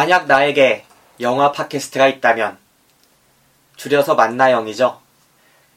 만약 나에게 영화 팟캐스트가 있다면 줄여서 만나영이죠.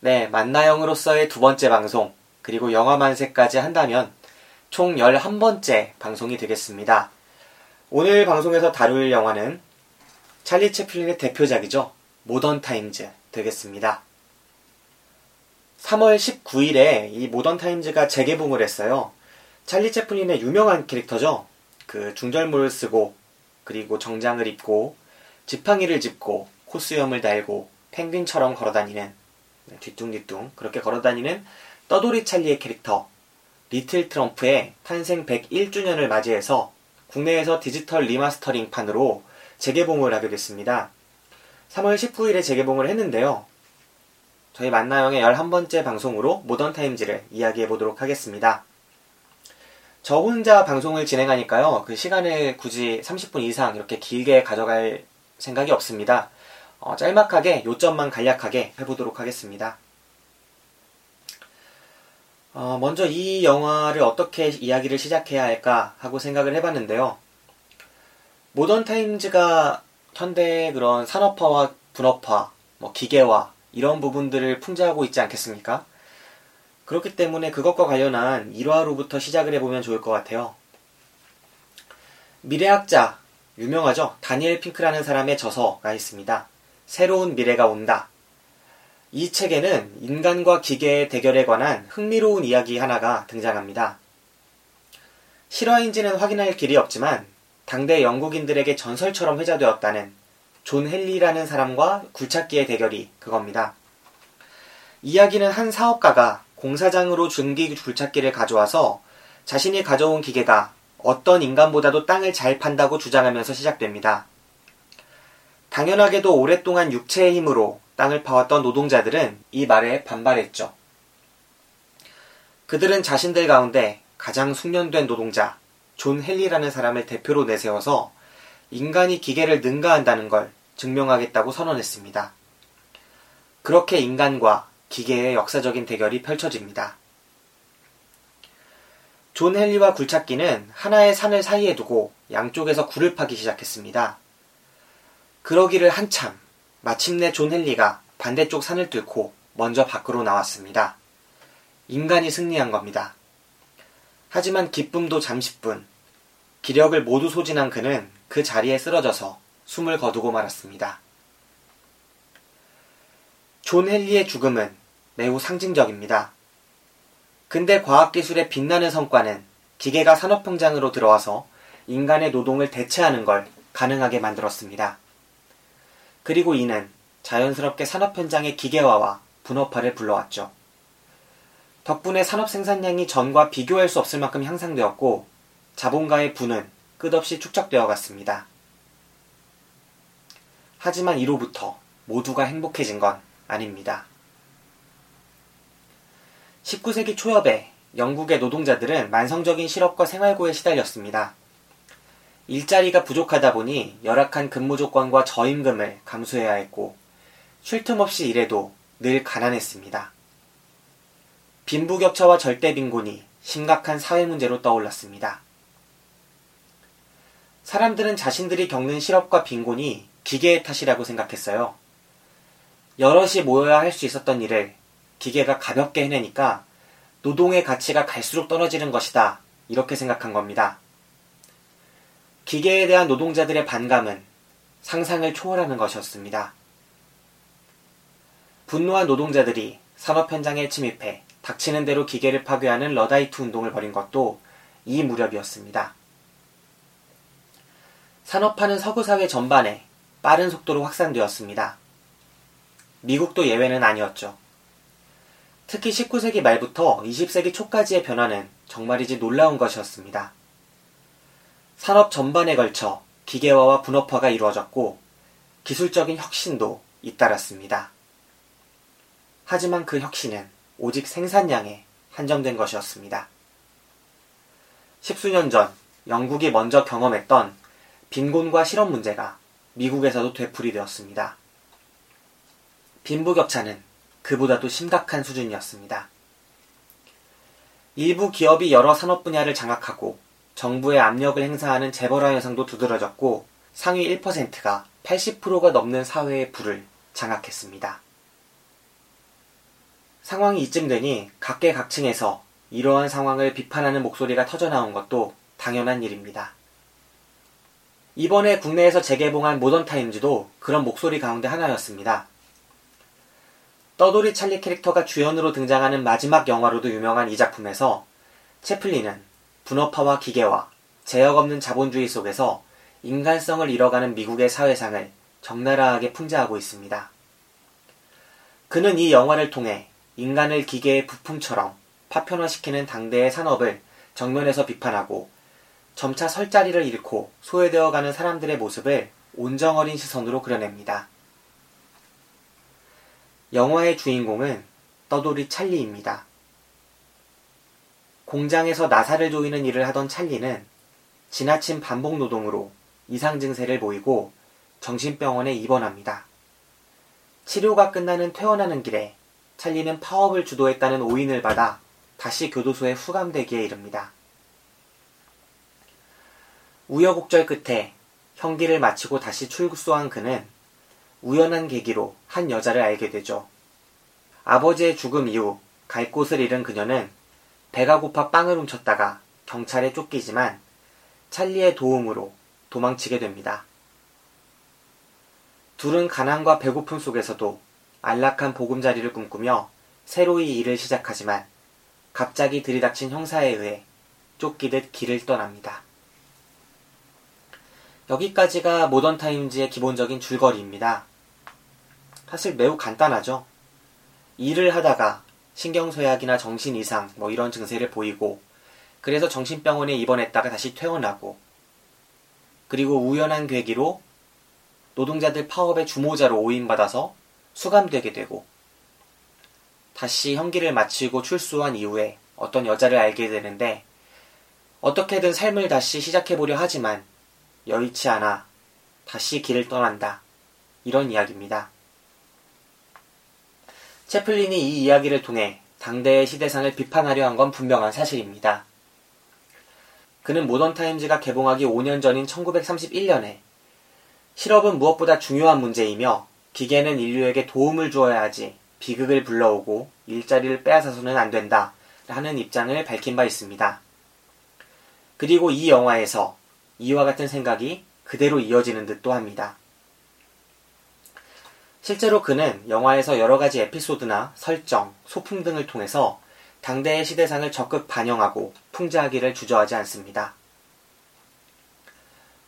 네, 만나영으로서의 두 번째 방송 그리고 영화 만세까지 한다면 총 11번째 방송이 되겠습니다. 오늘 방송에서 다룰 영화는 찰리 채플린의 대표작이죠. 모던 타임즈 되겠습니다. 3월 19일에 이 모던 타임즈가 재개봉을 했어요. 찰리 채플린의 유명한 캐릭터죠. 그 중절모를 쓰고 그리고 정장을 입고 지팡이를 짚고 코수염을 달고 펭귄처럼 걸어다니는 네, 뒤뚱뒤뚱 그렇게 걸어다니는 떠돌이 찰리의 캐릭터 Little Tramp의 탄생 101주년을 맞이해서 국내에서 디지털 리마스터링판으로 재개봉을 하게 됐습니다. 3월 19일에 재개봉을 했는데요. 저희 만나영의 11번째 방송으로 모던 타임즈를 이야기해 보도록 하겠습니다. 저 혼자 방송을 진행하니까요. 그 시간을 굳이 30분 이상 이렇게 길게 가져갈 생각이 없습니다. 어, 짤막하게 요점만 간략하게 해보도록 하겠습니다. 어, 먼저 이 영화를 어떻게 이야기를 시작해야 할까 하고 생각을 해봤는데요. 모던 타임즈가 현대 그런 산업화와 분업화, 뭐 기계화 이런 부분들을 풍자하고 있지 않겠습니까? 그렇기 때문에 그것과 관련한 일화로부터 시작을 해보면 좋을 것 같아요. 미래학자, 유명하죠? 다니엘 핑크라는 사람의 저서가 있습니다. 새로운 미래가 온다. 이 책에는 인간과 기계의 대결에 관한 흥미로운 이야기 하나가 등장합니다. 실화인지는 확인할 길이 없지만 당대 영국인들에게 전설처럼 회자되었다는 존 헨리라는 사람과 굴착기의 대결이 그겁니다. 이야기는 한 사업가가 공사장으로 증기 굴착기를 가져와서 자신이 가져온 기계가 어떤 인간보다도 땅을 잘 판다고 주장하면서 시작됩니다. 당연하게도 오랫동안 육체의 힘으로 땅을 파왔던 노동자들은 이 말에 반발했죠. 그들은 자신들 가운데 가장 숙련된 노동자, 존 헨리라는 사람을 대표로 내세워서 인간이 기계를 능가한다는 걸 증명하겠다고 선언했습니다. 그렇게 인간과 기계의 역사적인 대결이 펼쳐집니다. 존 헨리와 굴착기는 하나의 산을 사이에 두고 양쪽에서 굴을 파기 시작했습니다. 그러기를 한참 마침내 존 헨리가 반대쪽 산을 뚫고 먼저 밖으로 나왔습니다. 인간이 승리한 겁니다. 하지만 기쁨도 잠시뿐 기력을 모두 소진한 그는 그 자리에 쓰러져서 숨을 거두고 말았습니다. 존 헨리의 죽음은 매우 상징적입니다. 근대 과학기술의 빛나는 성과는 기계가 산업현장으로 들어와서 인간의 노동을 대체하는 걸 가능하게 만들었습니다. 그리고 이는 자연스럽게 산업 현장의 기계화와 분업화를 불러왔죠. 덕분에 산업 생산량이 전과 비교할 수 없을 만큼 향상되었고 자본가의 부는 끝없이 축적되어 갔습니다. 하지만 이로부터 모두가 행복해진 건 아닙니다. 19세기 초엽에 영국의 노동자들은 만성적인 실업과 생활고에 시달렸습니다. 일자리가 부족하다 보니 열악한 근무 조건과 저임금을 감수해야 했고 쉴 틈 없이 일해도 늘 가난했습니다. 빈부격차와 절대빈곤이 심각한 사회 문제로 떠올랐습니다. 사람들은 자신들이 겪는 실업과 빈곤이 기계의 탓이라고 생각했어요. 여럿이 모여야 할 수 있었던 일을 기계가 가볍게 해내니까 노동의 가치가 갈수록 떨어지는 것이다. 이렇게 생각한 겁니다. 기계에 대한 노동자들의 반감은 상상을 초월하는 것이었습니다. 분노한 노동자들이 산업 현장에 침입해 닥치는 대로 기계를 파괴하는 러다이트 운동을 벌인 것도 이 무렵이었습니다. 산업화는 서구 사회 전반에 빠른 속도로 확산되었습니다. 미국도 예외는 아니었죠. 특히 19세기 말부터 20세기 초까지의 변화는 정말이지 놀라운 것이었습니다. 산업 전반에 걸쳐 기계화와 분업화가 이루어졌고 기술적인 혁신도 잇따랐습니다. 하지만 그 혁신은 오직 생산량에 한정된 것이었습니다. 십수년 전 영국이 먼저 경험했던 빈곤과 실업 문제가 미국에서도 되풀이 되었습니다. 빈부격차는 그보다도 심각한 수준이었습니다. 일부 기업이 여러 산업 분야를 장악하고 정부의 압력을 행사하는 재벌화 현상도 두드러졌고 상위 1%가 80%가 넘는 사회의 부를 장악했습니다. 상황이 이쯤 되니 각계각층에서 이러한 상황을 비판하는 목소리가 터져나온 것도 당연한 일입니다. 이번에 국내에서 재개봉한 모던타임즈도 그런 목소리 가운데 하나였습니다. 떠돌이 찰리 캐릭터가 주연으로 등장하는 마지막 영화로도 유명한 이 작품에서 채플린은 분업화와 기계화, 제약 없는 자본주의 속에서 인간성을 잃어가는 미국의 사회상을 적나라하게 풍자하고 있습니다. 그는 이 영화를 통해 인간을 기계의 부품처럼 파편화시키는 당대의 산업을 정면에서 비판하고 점차 설 자리를 잃고 소외되어가는 사람들의 모습을 온정어린 시선으로 그려냅니다. 영화의 주인공은 떠돌이 찰리입니다. 공장에서 나사를 조이는 일을 하던 찰리는 지나친 반복 노동으로 이상 증세를 보이고 정신병원에 입원합니다. 치료가 끝나는 퇴원하는 길에 찰리는 파업을 주도했다는 오인을 받아 다시 교도소에 후감되기에 이릅니다. 우여곡절 끝에 형기를 마치고 다시 출소한 그는 우연한 계기로 한 여자를 알게 되죠. 아버지의 죽음 이후 갈 곳을 잃은 그녀는 배가 고파 빵을 훔쳤다가 경찰에 쫓기지만 찰리의 도움으로 도망치게 됩니다. 둘은 가난과 배고픔 속에서도 안락한 보금자리를 꿈꾸며 새로이 일을 시작하지만 갑자기 들이닥친 형사에 의해 쫓기듯 길을 떠납니다. 여기까지가 모던 타임즈의 기본적인 줄거리입니다. 사실 매우 간단하죠. 일을 하다가 신경쇠약이나 정신 이상 뭐 이런 증세를 보이고 그래서 정신병원에 입원했다가 다시 퇴원하고 그리고 우연한 계기로 노동자들 파업의 주모자로 오인받아서 수감되게 되고 다시 형기를 마치고 출소한 이후에 어떤 여자를 알게 되는데 어떻게든 삶을 다시 시작해보려 하지만 여의치 않아 다시 길을 떠난다. 이런 이야기입니다. 채플린이 이 이야기를 통해 당대의 시대상을 비판하려 한 건 분명한 사실입니다. 그는 모던타임즈가 개봉하기 5년 전인 1931년에 실업은 무엇보다 중요한 문제이며 기계는 인류에게 도움을 주어야 하지 비극을 불러오고 일자리를 빼앗아서는 안 된다 라는 입장을 밝힌 바 있습니다. 그리고 이 영화에서 이와 같은 생각이 그대로 이어지는 듯도 합니다. 실제로 그는 영화에서 여러 가지 에피소드나 설정, 소품 등을 통해서 당대의 시대상을 적극 반영하고 풍자하기를 주저하지 않습니다.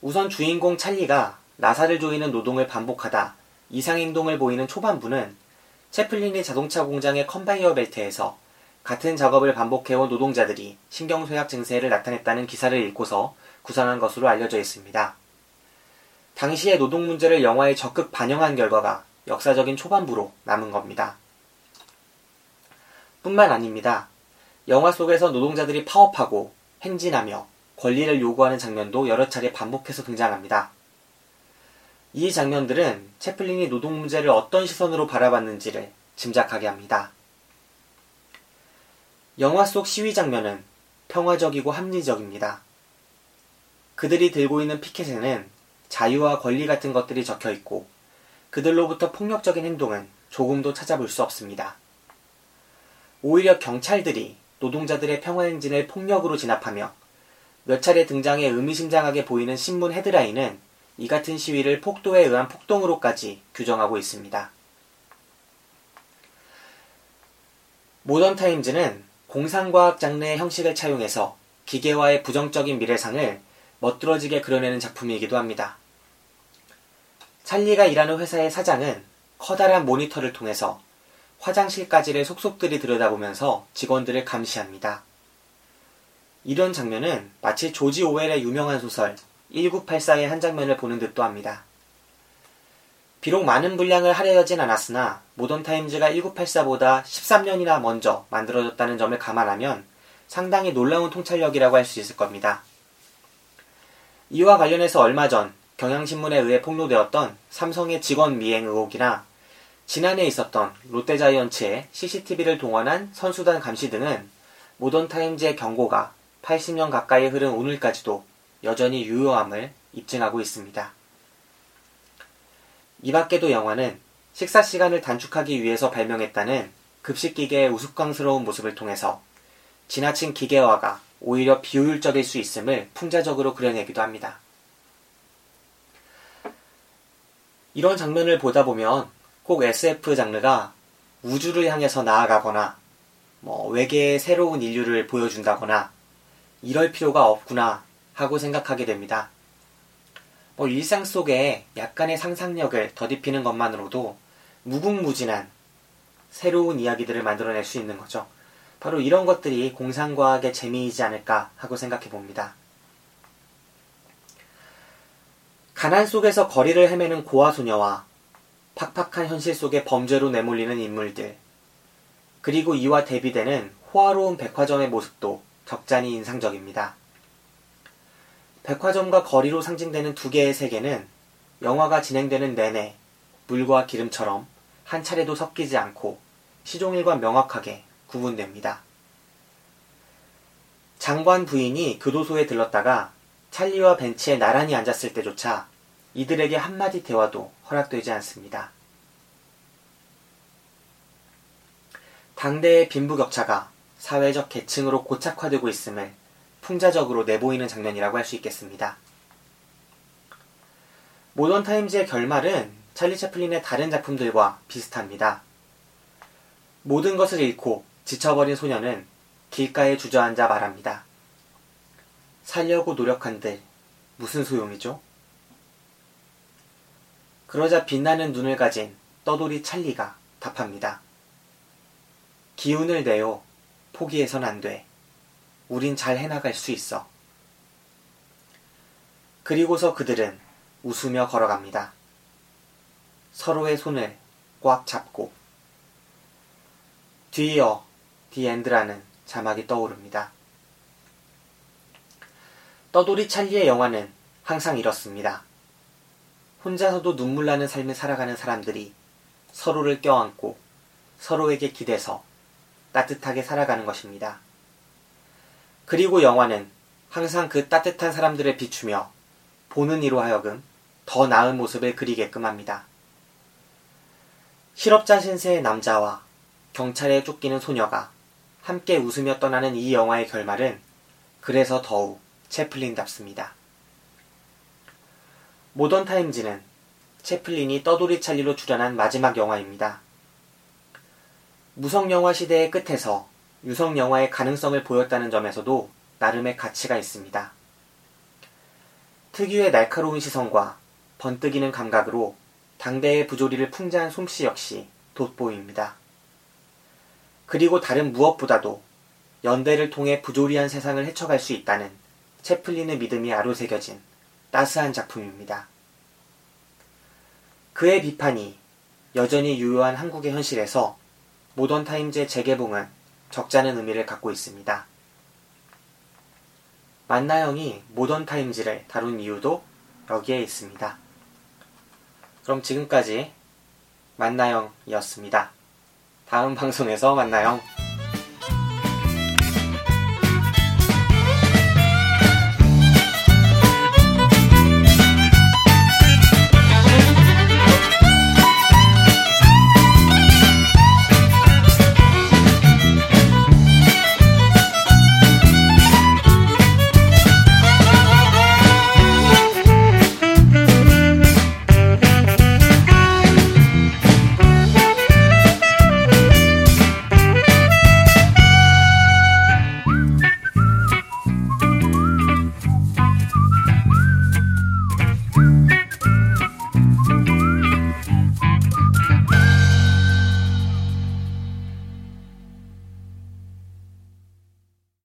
우선 주인공 찰리가 나사를 조이는 노동을 반복하다 이상행동을 보이는 초반부는 채플린이 자동차 공장의 컨베이어 벨트에서 같은 작업을 반복해온 노동자들이 신경쇠약 증세를 나타냈다는 기사를 읽고서 구상한 것으로 알려져 있습니다. 당시의 노동 문제를 영화에 적극 반영한 결과가 역사적인 초반부로 남은 겁니다. 뿐만 아닙니다. 영화 속에서 노동자들이 파업하고 행진하며 권리를 요구하는 장면도 여러 차례 반복해서 등장합니다. 이 장면들은 채플린이 노동 문제를 어떤 시선으로 바라봤는지를 짐작하게 합니다. 영화 속 시위 장면은 평화적이고 합리적입니다. 그들이 들고 있는 피켓에는 자유와 권리 같은 것들이 적혀 있고 그들로부터 폭력적인 행동은 조금도 찾아볼 수 없습니다. 오히려 경찰들이 노동자들의 평화행진을 폭력으로 진압하며 몇 차례 등장해 의미심장하게 보이는 신문 헤드라인은 이 같은 시위를 폭도에 의한 폭동으로까지 규정하고 있습니다. 모던타임즈는 공상과학 장르의 형식을 차용해서 기계화의 부정적인 미래상을 멋들어지게 그려내는 작품이기도 합니다. 찰리가 일하는 회사의 사장은 커다란 모니터를 통해서 화장실까지를 속속들이 들여다보면서 직원들을 감시합니다. 이런 장면은 마치 조지 오웰의 유명한 소설 1984의 한 장면을 보는 듯도 합니다. 비록 많은 분량을 할애하진 않았으나 모던타임즈가 1984보다 13년이나 먼저 만들어졌다는 점을 감안하면 상당히 놀라운 통찰력이라고 할 수 있을 겁니다. 이와 관련해서 얼마 전 경향신문에 의해 폭로되었던 삼성의 직원 미행 의혹이나 지난해 있었던 롯데자이언츠의 CCTV를 동원한 선수단 감시 등은 모던타임즈의 경고가 80년 가까이 흐른 오늘까지도 여전히 유효함을 입증하고 있습니다. 이 밖에도 영화는 식사 시간을 단축하기 위해서 발명했다는 급식 기계의 우스꽝스러운 모습을 통해서 지나친 기계화가 오히려 비효율적일 수 있음을 풍자적으로 그려내기도 합니다. 이런 장면을 보다 보면 꼭 SF 장르가 우주를 향해서 나아가거나 뭐 외계의 새로운 인류를 보여준다거나 이럴 필요가 없구나 하고 생각하게 됩니다. 뭐 일상 속에 약간의 상상력을 더딥히는 것만으로도 무궁무진한 새로운 이야기들을 만들어낼 수 있는 거죠. 바로 이런 것들이 공상과학의 재미이지 않을까 하고 생각해 봅니다. 가난 속에서 거리를 헤매는 고아 소녀와 팍팍한 현실 속에 범죄로 내몰리는 인물들, 그리고 이와 대비되는 호화로운 백화점의 모습도 적잖이 인상적입니다. 백화점과 거리로 상징되는 두 개의 세계는 영화가 진행되는 내내 물과 기름처럼 한 차례도 섞이지 않고 시종일관 명확하게 구분됩니다. 장관 부인이 교도소에 들렀다가 찰리와 벤치에 나란히 앉았을 때조차 이들에게 한마디 대화도 허락되지 않습니다. 당대의 빈부격차가 사회적 계층으로 고착화되고 있음을 풍자적으로 내보이는 장면이라고 할 수 있겠습니다. 모던 타임즈의 결말은 찰리 채플린의 다른 작품들과 비슷합니다. 모든 것을 잃고 지쳐버린 소녀는 길가에 주저앉아 말합니다. 살려고 노력한들 무슨 소용이죠? 그러자 빛나는 눈을 가진 떠돌이 찰리가 답합니다. 기운을 내요. 포기해선 안 돼. 우린 잘 해나갈 수 있어. 그리고서 그들은 웃으며 걸어갑니다. 서로의 손을 꽉 잡고 뒤이어 The End라는 자막이 떠오릅니다. 떠돌이 찰리의 영화는 항상 이렇습니다. 혼자서도 눈물 나는 삶을 살아가는 사람들이 서로를 껴안고 서로에게 기대서 따뜻하게 살아가는 것입니다. 그리고 영화는 항상 그 따뜻한 사람들을 비추며 보는 이로 하여금 더 나은 모습을 그리게끔 합니다. 실업자 신세의 남자와 경찰에 쫓기는 소녀가 함께 웃으며 떠나는 이 영화의 결말은 그래서 더욱 채플린답습니다. 모던 타임즈는 채플린이 떠돌이 찰리로 출연한 마지막 영화입니다. 무성 영화 시대의 끝에서 유성 영화의 가능성을 보였다는 점에서도 나름의 가치가 있습니다. 특유의 날카로운 시선과 번뜩이는 감각으로 당대의 부조리를 풍자한 솜씨 역시 돋보입니다. 그리고 다른 무엇보다도 연대를 통해 부조리한 세상을 헤쳐갈 수 있다는 채플린의 믿음이 아로새겨진 따스한 작품입니다. 그의 비판이 여전히 유효한 한국의 현실에서 모던 타임즈의 재개봉은 적잖은 의미를 갖고 있습니다. 만나영이 모던 타임즈를 다룬 이유도 여기에 있습니다. 그럼 지금까지 만나영이었습니다. 다음 방송에서 만나요.